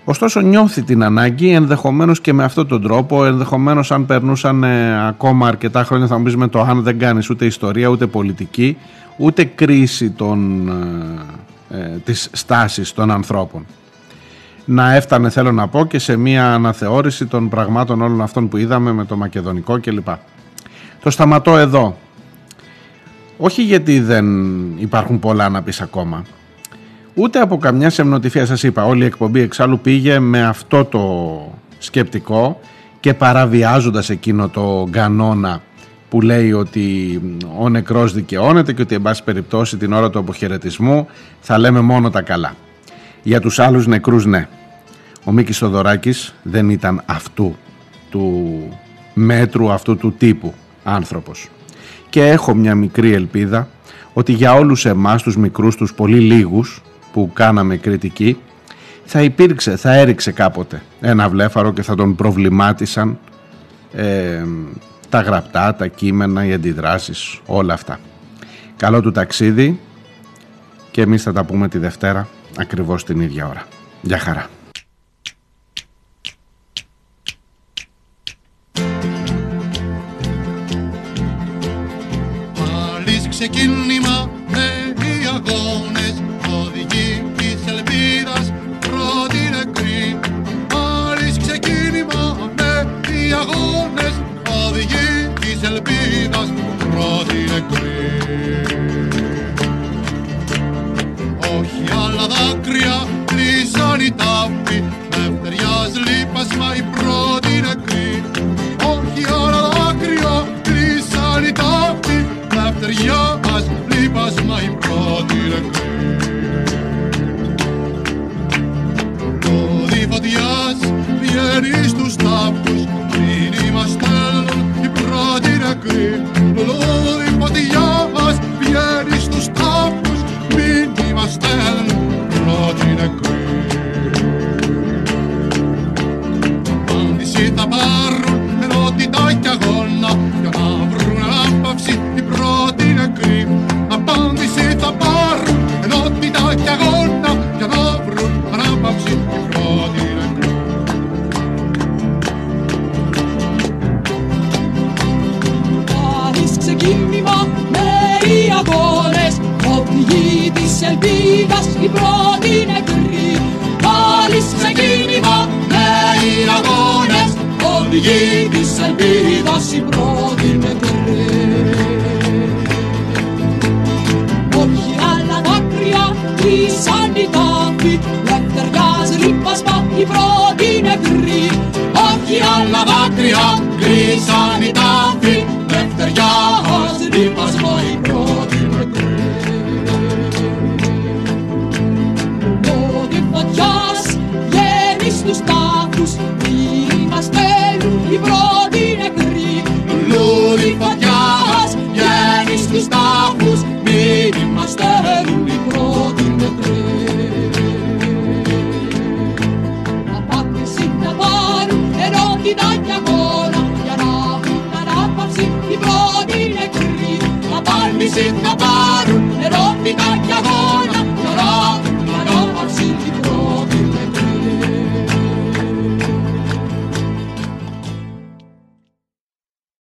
A: Ωστόσο νιώθει την ανάγκη ενδεχομένως και με αυτόν τον τρόπο, ενδεχομένως αν περνούσαν ε, ακόμα αρκετά χρόνια θα μου πεις με το αν δεν κάνεις ούτε ιστορία ούτε πολιτική, ούτε κρίση των, ε, ε, της στάσης των ανθρώπων. Να έφτανε θέλω να πω και σε μια αναθεώρηση των πραγμάτων όλων αυτών που είδαμε με το μακεδονικό κλπ. Το σταματώ εδώ. Όχι γιατί δεν υπάρχουν πολλά να πεις ακόμα. Ούτε από καμιά σεμνοτυφία σας είπα. Όλη η εκπομπή εξάλλου πήγε με αυτό το σκεπτικό και παραβιάζοντας εκείνο το κανόνα που λέει ότι ο νεκρός δικαιώνεται και ότι εν πάση περιπτώσει την ώρα του αποχαιρετισμού θα λέμε μόνο τα καλά. Για τους άλλους νεκρούς ναι. Ο Μίκης Θοδωράκης δεν ήταν αυτού του μέτρου, αυτού του τύπου άνθρωπος. Και έχω μια μικρή ελπίδα ότι για όλους εμάς τους μικρούς, τους πολύ λίγους που κάναμε κριτική θα υπήρξε, θα έριξε κάποτε ένα βλέφαρο και θα τον προβλημάτισαν ε, τα γραπτά, τα κείμενα, οι αντιδράσεις, όλα αυτά. Καλό του ταξίδι και εμείς θα τα πούμε τη Δευτέρα ακριβώς την ίδια ώρα. Γεια χαρά.
D: Πάλι ξεκίνημα
E: mira